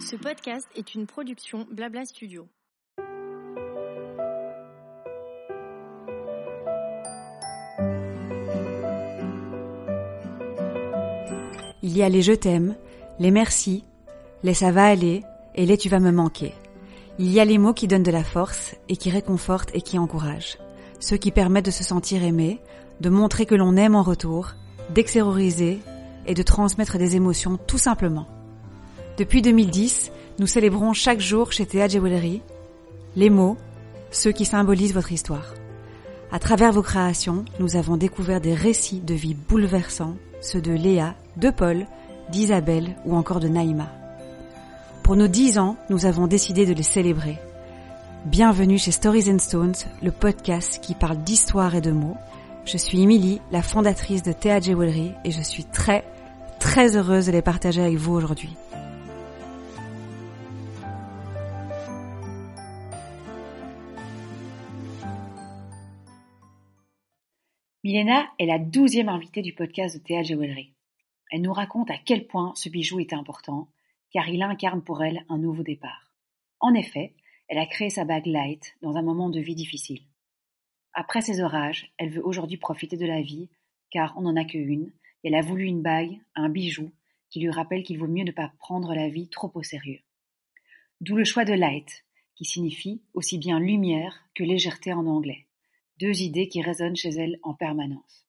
Ce podcast est une production Blabla Studio. Il y a les je t'aime, les merci, les ça va aller et les tu vas me manquer. Il y a les mots qui donnent de la force et qui réconfortent et qui encouragent. Ceux qui permettent de se sentir aimé, de montrer que l'on aime en retour, d'extérioriser et de transmettre des émotions tout simplement. Depuis 2010, nous célébrons chaque jour chez Théa Jewelry les mots, ceux qui symbolisent votre histoire. À travers vos créations, nous avons découvert des récits de vie bouleversants, ceux de Léa, de Paul, d'Isabelle ou encore de Naïma. Pour nos dix ans, nous avons décidé de les célébrer. Bienvenue chez Stories and Stones, le podcast qui parle d'histoire et de mots. Je suis Emily, la fondatrice de Théa Jewelry et je suis très, très heureuse de les partager avec vous aujourd'hui. Milena est la douzième invitée du podcast de Théa Jewelry. Elle nous raconte à quel point ce bijou est important, car il incarne pour elle un nouveau départ. En effet, elle a créé sa bague Light dans un moment de vie difficile. Après ces orages, elle veut aujourd'hui profiter de la vie, car on n'en a qu'une, et elle a voulu une bague, un bijou, qui lui rappelle qu'il vaut mieux ne pas prendre la vie trop au sérieux. D'où le choix de Light, qui signifie aussi bien lumière que légèreté en anglais deux idées qui résonnent chez elle en permanence.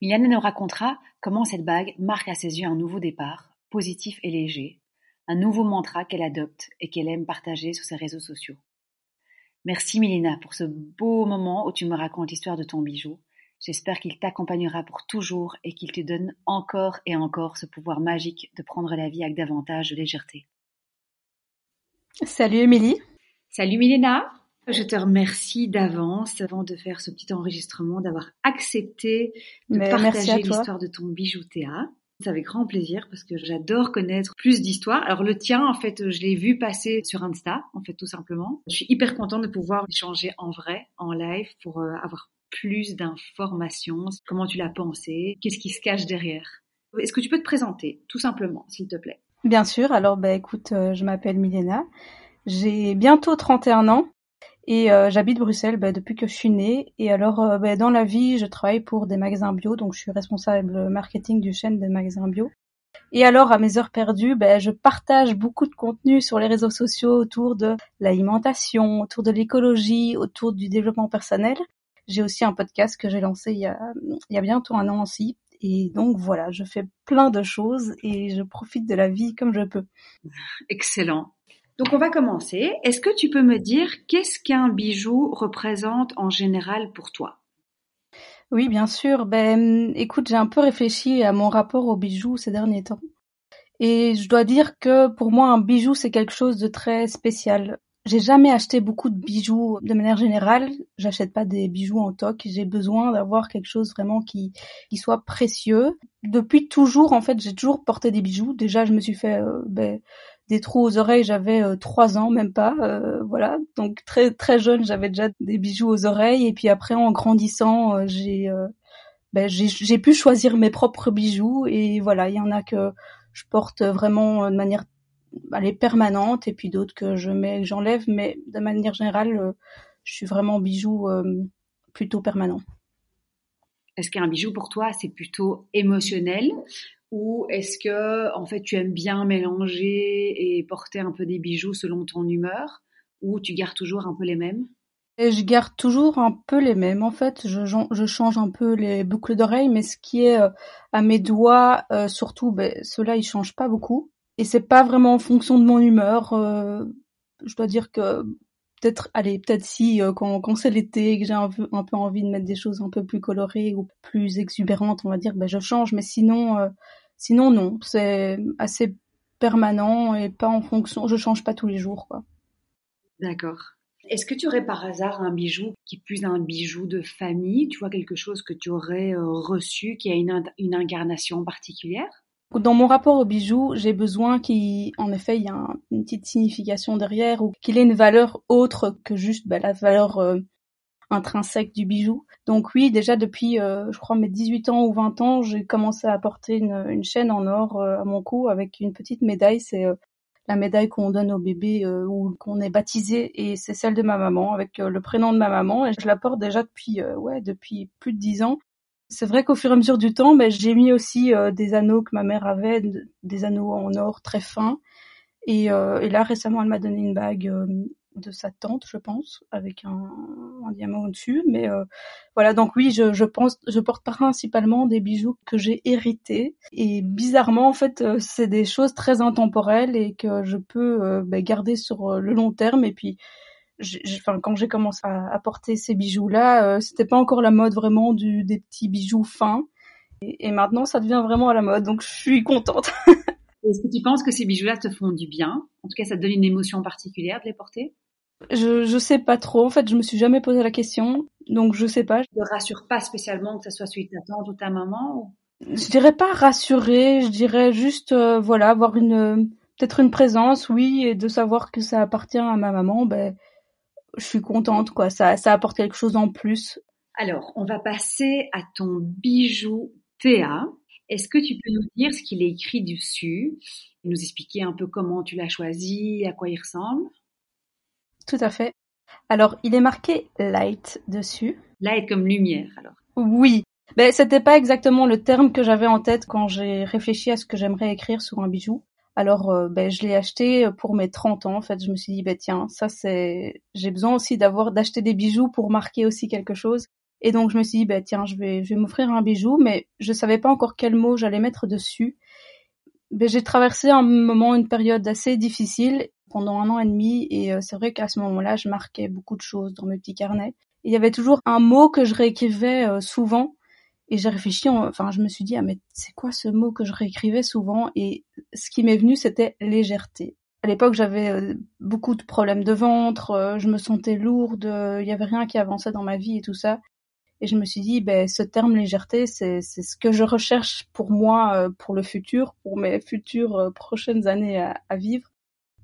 Miliana nous racontera comment cette bague marque à ses yeux un nouveau départ, positif et léger, un nouveau mantra qu'elle adopte et qu'elle aime partager sur ses réseaux sociaux. Merci Milena pour ce beau moment où tu me racontes l'histoire de ton bijou. J'espère qu'il t'accompagnera pour toujours et qu'il te donne encore et encore ce pouvoir magique de prendre la vie avec davantage de légèreté. Salut Émilie. Salut Milena. Je te remercie d'avance, avant de faire ce petit enregistrement, d'avoir accepté de partager l'histoire de ton bijou Théa. C'est avec grand plaisir parce que j'adore connaître plus d'histoires. Alors le tien, en fait, je l'ai vu passer sur Insta, en fait, tout simplement. Je suis hyper contente de pouvoir échanger en vrai, en live, pour euh, avoir plus d'informations. Comment tu l'as pensé? Qu'est-ce qui se cache derrière? Est-ce que tu peux te présenter, tout simplement, s'il te plaît? Bien sûr. Alors, bah, écoute, euh, je m'appelle Milena. J'ai bientôt 31 ans. Et euh, j'habite Bruxelles bah, depuis que je suis née. Et alors, bah, dans la vie, je travaille pour des magasins bio, donc je suis responsable marketing du chaîne des magasins bio. Et alors, à mes heures perdues, bah, je partage beaucoup de contenu sur les réseaux sociaux autour de l'alimentation, autour de l'écologie, autour du développement personnel. J'ai aussi un podcast que j'ai lancé il y, a, il y a bientôt un an aussi. Et donc voilà, je fais plein de choses et je profite de la vie comme je peux. Excellent. Donc on va commencer. Est-ce que tu peux me dire qu'est-ce qu'un bijou représente en général pour toi? Oui, bien sûr. Ben, écoute, j'ai un peu réfléchi à mon rapport au bijou ces derniers temps. Et je dois dire que pour moi, un bijou, c'est quelque chose de très spécial. J'ai jamais acheté beaucoup de bijoux de manière générale. J'achète pas des bijoux en toc. J'ai besoin d'avoir quelque chose vraiment qui, qui soit précieux. Depuis toujours, en fait, j'ai toujours porté des bijoux. Déjà, je me suis fait euh, ben, des trous aux oreilles, j'avais euh, trois ans, même pas, euh, voilà. Donc très très jeune, j'avais déjà des bijoux aux oreilles. Et puis après, en grandissant, euh, j'ai ben, j'ai pu choisir mes propres bijoux. Et voilà, il y en a que je porte vraiment de manière allez, permanente, et puis d'autres que je mets, j'enlève. Mais de manière générale, je suis vraiment bijou plutôt permanent. Est-ce qu'un bijou pour toi, c'est plutôt émotionnel ou est-ce que en fait tu aimes bien mélanger et porter un peu des bijoux selon ton humeur? Ou tu gardes toujours un peu les mêmes? Et je garde toujours un peu les mêmes. En fait, je, je change un peu les boucles d'oreilles, mais ce qui est euh, à mes doigts, euh, surtout, ben, ceux-là, ils changent pas beaucoup. Et c'est pas vraiment en fonction de mon humeur. Euh, je dois dire que peut-être, allez, peut-être si quand, quand c'est l'été, que j'ai un un peu envie de mettre des choses un peu plus colorées ou plus exubérantes, on va dire, ben je change. Mais sinon, Sinon, non, c'est assez permanent et pas en fonction. Je change pas tous les jours, quoi. D'accord. Est-ce que tu aurais par hasard un bijou qui est plus un bijou de famille? Tu vois quelque chose que tu aurais euh, reçu qui a une, une incarnation particulière? Dans mon rapport au bijou, j'ai besoin qu'il, en effet, il y a une petite signification derrière ou qu'il ait une valeur autre que juste bah, la valeur euh, intrinsèque du bijou. Donc oui, déjà depuis, euh, je crois, mes 18 ans ou 20 ans, j'ai commencé à porter une, une chaîne en or euh, à mon cou avec une petite médaille. C'est euh, la médaille qu'on donne au bébé ou qu'on est baptisé et c'est celle de ma maman avec le prénom de ma maman et je la porte déjà depuis ouais depuis plus de 10 ans. C'est vrai qu'au fur et à mesure du temps, ben, j'ai mis aussi des anneaux que ma mère avait, des anneaux en or très fins. Et, et là récemment, elle m'a donné une bague de sa tante, je pense, avec un, diamant au-dessus. Mais euh, voilà, donc oui, je, pense, je porte principalement des bijoux que j'ai hérités. Et bizarrement, en fait, euh, c'est des choses très intemporelles et que je peux euh, ben, garder sur le long terme. Et puis, enfin, quand j'ai commencé à, porter ces bijoux-là, c'était pas encore la mode vraiment des petits bijoux fins. Et, et maintenant, ça devient vraiment à la mode, donc je suis contente. Est-ce que tu penses que ces bijoux-là te font du bien? En tout cas, ça te donne une émotion particulière de les porter? Je, je sais pas trop. En fait, je me suis jamais posé la question, donc je sais pas. Je te rassure pas spécialement que ce soit de ta tante ou ta maman Je dirais pas rassurer, je dirais juste, euh, voilà, avoir une, peut-être une présence, oui, et de savoir que ça appartient à ma maman, ben, je suis contente, quoi. Ça, ça apporte quelque chose en plus. Alors, on va passer à ton bijou Théa. Est-ce que tu peux nous dire ce qu'il est écrit dessus, nous expliquer un peu comment tu l'as choisi, à quoi il ressemble? Tout à fait. Alors, il est marqué light dessus. Light comme lumière, alors. Oui. Mais c'était pas exactement le terme que j'avais en tête quand j'ai réfléchi à ce que j'aimerais écrire sur un bijou. Alors, euh, ben, je l'ai acheté pour mes 30 ans. En fait, je me suis dit, ben, tiens, ça c'est, j'ai besoin aussi d'avoir, d'acheter des bijoux pour marquer aussi quelque chose. Et donc, je me suis dit, ben, tiens, je vais, je vais m'offrir un bijou, mais je savais pas encore quel mot j'allais mettre dessus. Ben, j'ai traversé un moment, une période assez difficile pendant un an et demi et euh, c'est vrai qu'à ce moment-là, je marquais beaucoup de choses dans mes petits carnets. il y avait toujours un mot que je réécrivais euh, souvent et j'ai réfléchi, enfin je me suis dit ah mais c'est quoi ce mot que je réécrivais souvent? Et ce qui m'est venu c'était légèreté. À l'époque, j'avais euh, beaucoup de problèmes de ventre, je me sentais lourde, il y avait rien qui avançait dans ma vie et tout ça. Et je me suis dit, ben, ce terme légèreté, c'est ce que je recherche pour moi, pour le futur, pour mes futures prochaines années à, à vivre.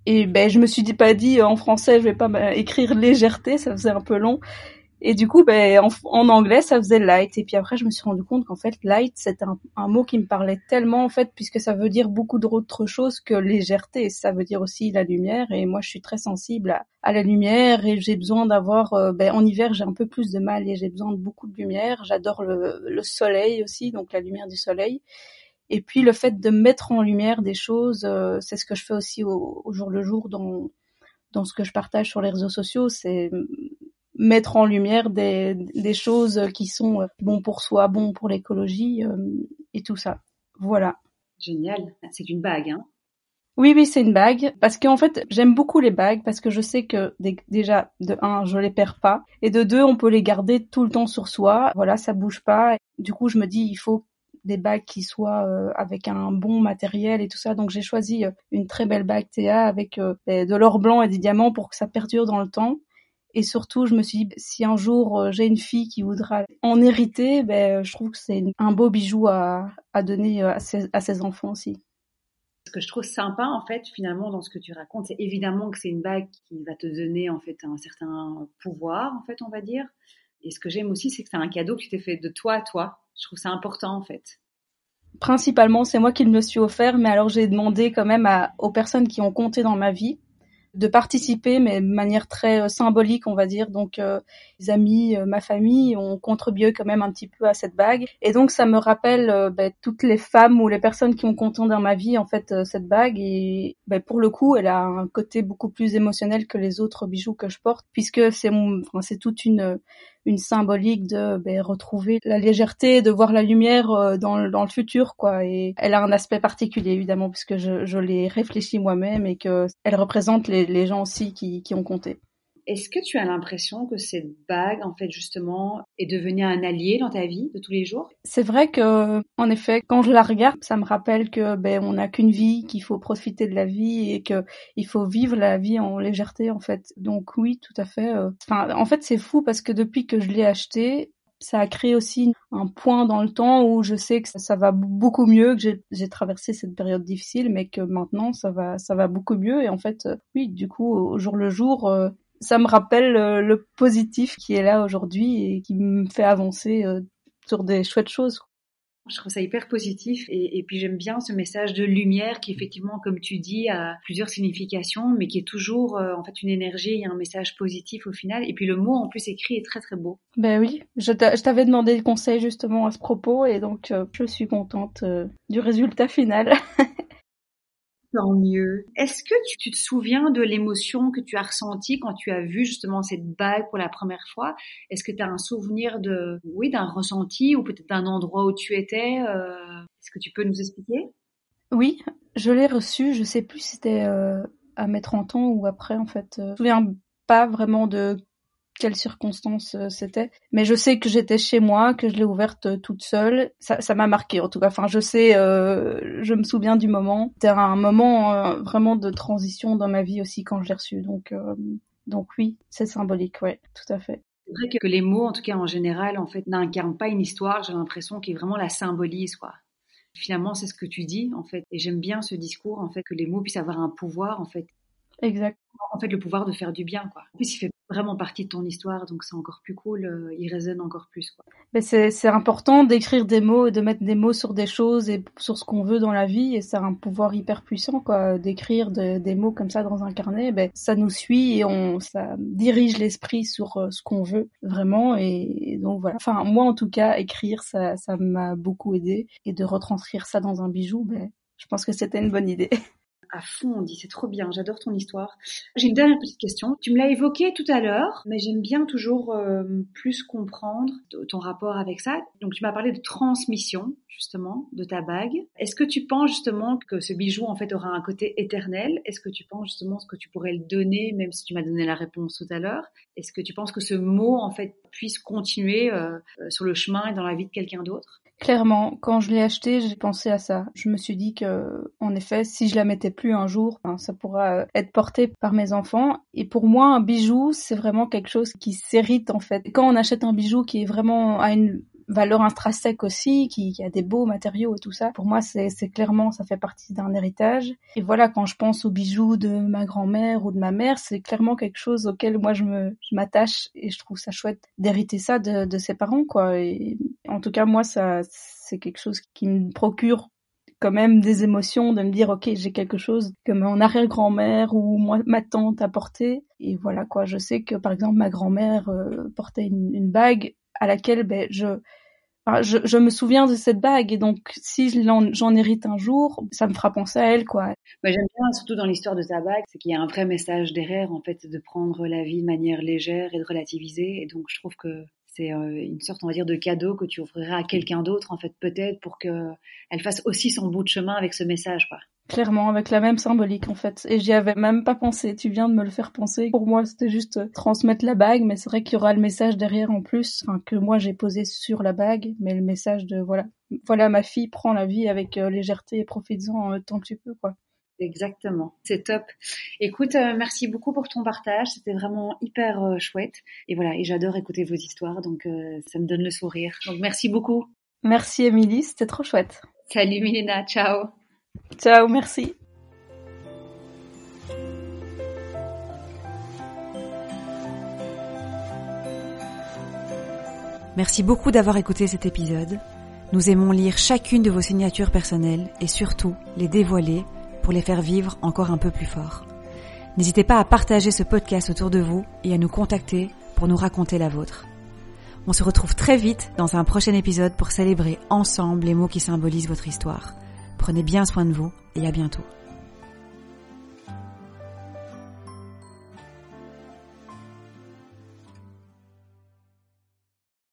Et ben je me suis dit pas dit en français je vais pas écrire légèreté, ça faisait un peu long. Et du coup ben en, anglais ça faisait light. Et puis après je me suis rendu compte qu'en fait light c'était un, mot qui me parlait tellement en fait puisque ça veut dire beaucoup d'autres choses que légèreté. Ça veut dire aussi la lumière. Et moi je suis très sensible à, la lumière et j'ai besoin d'avoir. Euh, ben, en hiver j'ai un peu plus de mal et j'ai besoin de beaucoup de lumière. J'adore le soleil aussi donc la lumière du soleil. Et puis le fait de mettre en lumière des choses, euh, c'est ce que je fais aussi au, jour le jour dans dans ce que je partage sur les réseaux sociaux, c'est mettre en lumière des, des choses qui sont euh, bons pour soi, bons pour l'écologie euh, et tout ça. Voilà. Génial. C'est une bague, hein oui, oui, c'est une bague. Parce qu'en fait, j'aime beaucoup les bagues parce que je sais que déjà, de un, je les perds pas. Et de deux, on peut les garder tout le temps sur soi. Voilà, ça bouge pas. Du coup, je me dis, il faut des bagues qui soient euh, avec un bon matériel et tout ça. Donc j'ai choisi euh, une très belle bague Théa avec euh, ben, de l'or blanc et des diamants pour que ça perdure dans le temps. Et surtout, je me suis dit, si un jour j'ai une fille qui voudra en hériter, ben, je trouve que c'est un beau bijou à, à donner à ses, à ses enfants aussi. Ce que je trouve sympa, en fait, finalement, dans ce que tu racontes, c'est évidemment que c'est une bague qui va te donner, en fait, un certain pouvoir, en fait, on va dire. Et ce que j'aime aussi, c'est que c'est un cadeau que tu t'es fait de toi à toi. Je trouve ça important en fait. Principalement, c'est moi qui me suis offert, mais alors j'ai demandé quand même aux personnes qui ont compté dans ma vie de participer, mais de manière très euh, symbolique, on va dire. Donc, euh, les amis, euh, ma famille ont contribué quand même un petit peu à cette bague. Et donc, ça me rappelle ben, toutes les femmes ou les personnes qui ont compté dans ma vie, en fait, cette bague. Et ben, pour le coup, elle a un côté beaucoup plus émotionnel que les autres bijoux que je porte, puisque c'est enfin, c'est toute une une symbolique de ben, retrouver la légèreté, de voir la lumière euh, dans, dans le futur, quoi. Et elle a un aspect particulier, évidemment, puisque je, je l'ai réfléchi moi-même et que elle représente les, les gens aussi qui, qui ont compté. Est-ce que tu as l'impression que cette bague, en fait, justement, est devenue un allié dans ta vie de tous les jours? C'est vrai que, en effet, quand je la regarde, ça me rappelle que ben on n'a qu'une vie, qu'il faut profiter de la vie et que il faut vivre la vie en légèreté, en fait. Donc oui, tout à fait. Euh. Enfin, en fait, c'est fou parce que depuis que je l'ai acheté, ça a créé aussi un point dans le temps où je sais que ça, va beaucoup mieux, que j'ai traversé cette période difficile, mais que maintenant ça va, ça va beaucoup mieux. Et en fait, euh, oui, du coup, au jour le jour, euh, ça me rappelle le positif qui est là aujourd'hui et qui me fait avancer sur des chouettes choses. Je trouve ça hyper positif et, et puis j'aime bien ce message de lumière qui effectivement, comme tu dis, a plusieurs significations, mais qui est toujours euh, en fait une énergie et un message positif au final. Et puis le mot en plus écrit est très très beau. Ben oui, je t'avais demandé le conseil justement à ce propos et donc euh, je suis contente euh, du résultat final. Tant mieux. Est-ce que tu, te souviens de l'émotion que tu as ressentie quand tu as vu justement cette bague pour la première fois? Est-ce que tu as un souvenir de, oui, d'un ressenti ou peut-être d'un endroit où tu étais euh, Est-ce que tu peux nous expliquer? Oui, je l'ai reçue. Je sais plus si c'était euh, à mes 30 ans ou après en fait. Je me souviens pas vraiment de quelles circonstances euh, c'était. Mais je sais que j'étais chez moi, que je l'ai ouverte euh, toute seule. Ça, m'a marqué en tout cas. Enfin, je sais, euh, je me souviens du moment. C'était un moment vraiment de transition dans ma vie aussi quand je l'ai reçu. Donc, donc oui, c'est symbolique, ouais, tout à fait. C'est vrai que les mots, en tout cas en général, en fait, n'incarnent pas une histoire. J'ai l'impression qu'ils vraiment la symbolisent, quoi. Finalement, c'est ce que tu dis, en fait. Et j'aime bien ce discours, en fait, que les mots puissent avoir un pouvoir, en fait. Exact. En fait, le pouvoir de faire du bien, quoi. En plus, il fait vraiment partie de ton histoire, donc c'est encore plus cool, euh, il résonne encore plus. Quoi. Mais c'est, c'est important d'écrire des mots et de mettre des mots sur des choses et sur ce qu'on veut dans la vie, et ça a un pouvoir hyper puissant, quoi. D'écrire des mots comme ça dans un carnet, ben, ça nous suit et on, ça dirige l'esprit sur euh, ce qu'on veut vraiment, et, donc voilà. Enfin, moi en tout cas, écrire, ça, ça m'a beaucoup aidé, et de retranscrire ça dans un bijou, ben, je pense que c'était une bonne idée. à fond, on dit c'est trop bien, j'adore ton histoire. J'ai une dernière petite question. Tu me l'as évoqué tout à l'heure, mais j'aime bien toujours euh, plus comprendre ton rapport avec ça. Donc tu m'as parlé de transmission justement de ta bague. Est-ce que tu penses justement que ce bijou en fait aura un côté éternel? Est-ce que tu penses justement que tu pourrais le donner, même si tu m'as donné la réponse tout à l'heure? Est-ce que tu penses que ce mot en fait puisse continuer euh, euh, sur le chemin et dans la vie de quelqu'un d'autre? Clairement, quand je l'ai acheté, j'ai pensé à ça. Je me suis dit que, en effet, si je la mettais plus un jour, ben, ça pourra euh, être porté par mes enfants. Et pour moi, un bijou, c'est vraiment quelque chose qui s'hérite en fait. Quand on achète un bijou qui est vraiment à une valeur intrinsèque aussi, qui, a des beaux matériaux et tout ça. Pour moi, c'est clairement, ça fait partie d'un héritage. Et voilà, quand je pense aux bijoux de ma grand-mère ou de ma mère, c'est clairement quelque chose auquel moi je m'attache et je trouve ça chouette d'hériter ça de, ses parents, quoi. En tout cas, moi, ça, c'est quelque chose qui me procure quand même des émotions de me dire ok j'ai quelque chose que mon arrière-grand-mère ou moi ma tante a porté. Et voilà quoi. Je sais que par exemple ma grand-mère euh, portait une, bague à laquelle ben, je, je, je, me souviens de cette bague. Et donc si j'en hérite un jour, ça me fera penser à elle quoi. Moi j'aime bien surtout dans l'histoire de ta bague, c'est qu'il y a un vrai message derrière en fait de prendre la vie de manière légère et de relativiser. Et donc je trouve que c'est euh, une sorte on va dire de cadeau que tu offriras à quelqu'un d'autre en fait peut-être pour que elle fasse aussi son bout de chemin avec ce message quoi. Clairement, avec la même symbolique en fait. Et j'y avais même pas pensé. Tu viens de me le faire penser. Pour moi, c'était juste euh, transmettre la bague, mais c'est vrai qu'il y aura le message derrière en plus, enfin, que moi j'ai posé sur la bague, mais le message de voilà, voilà ma fille prend la vie avec euh, légèreté et profites-en tant que tu peux quoi. Exactement, c'est top. Écoute, merci beaucoup pour ton partage, c'était vraiment hyper chouette. Et voilà, et j'adore écouter vos histoires, donc ça me donne le sourire. Donc merci beaucoup. Merci Émilie, c'était trop chouette. Salut Milena, ciao. Ciao, merci. Merci beaucoup d'avoir écouté cet épisode. Nous aimons lire chacune de vos signatures personnelles et surtout les dévoiler pour les faire vivre encore un peu plus fort. N'hésitez pas à partager ce podcast autour de vous et à nous contacter pour nous raconter la vôtre. On se retrouve très vite dans un prochain épisode pour célébrer ensemble les mots qui symbolisent votre histoire. Prenez bien soin de vous et à bientôt.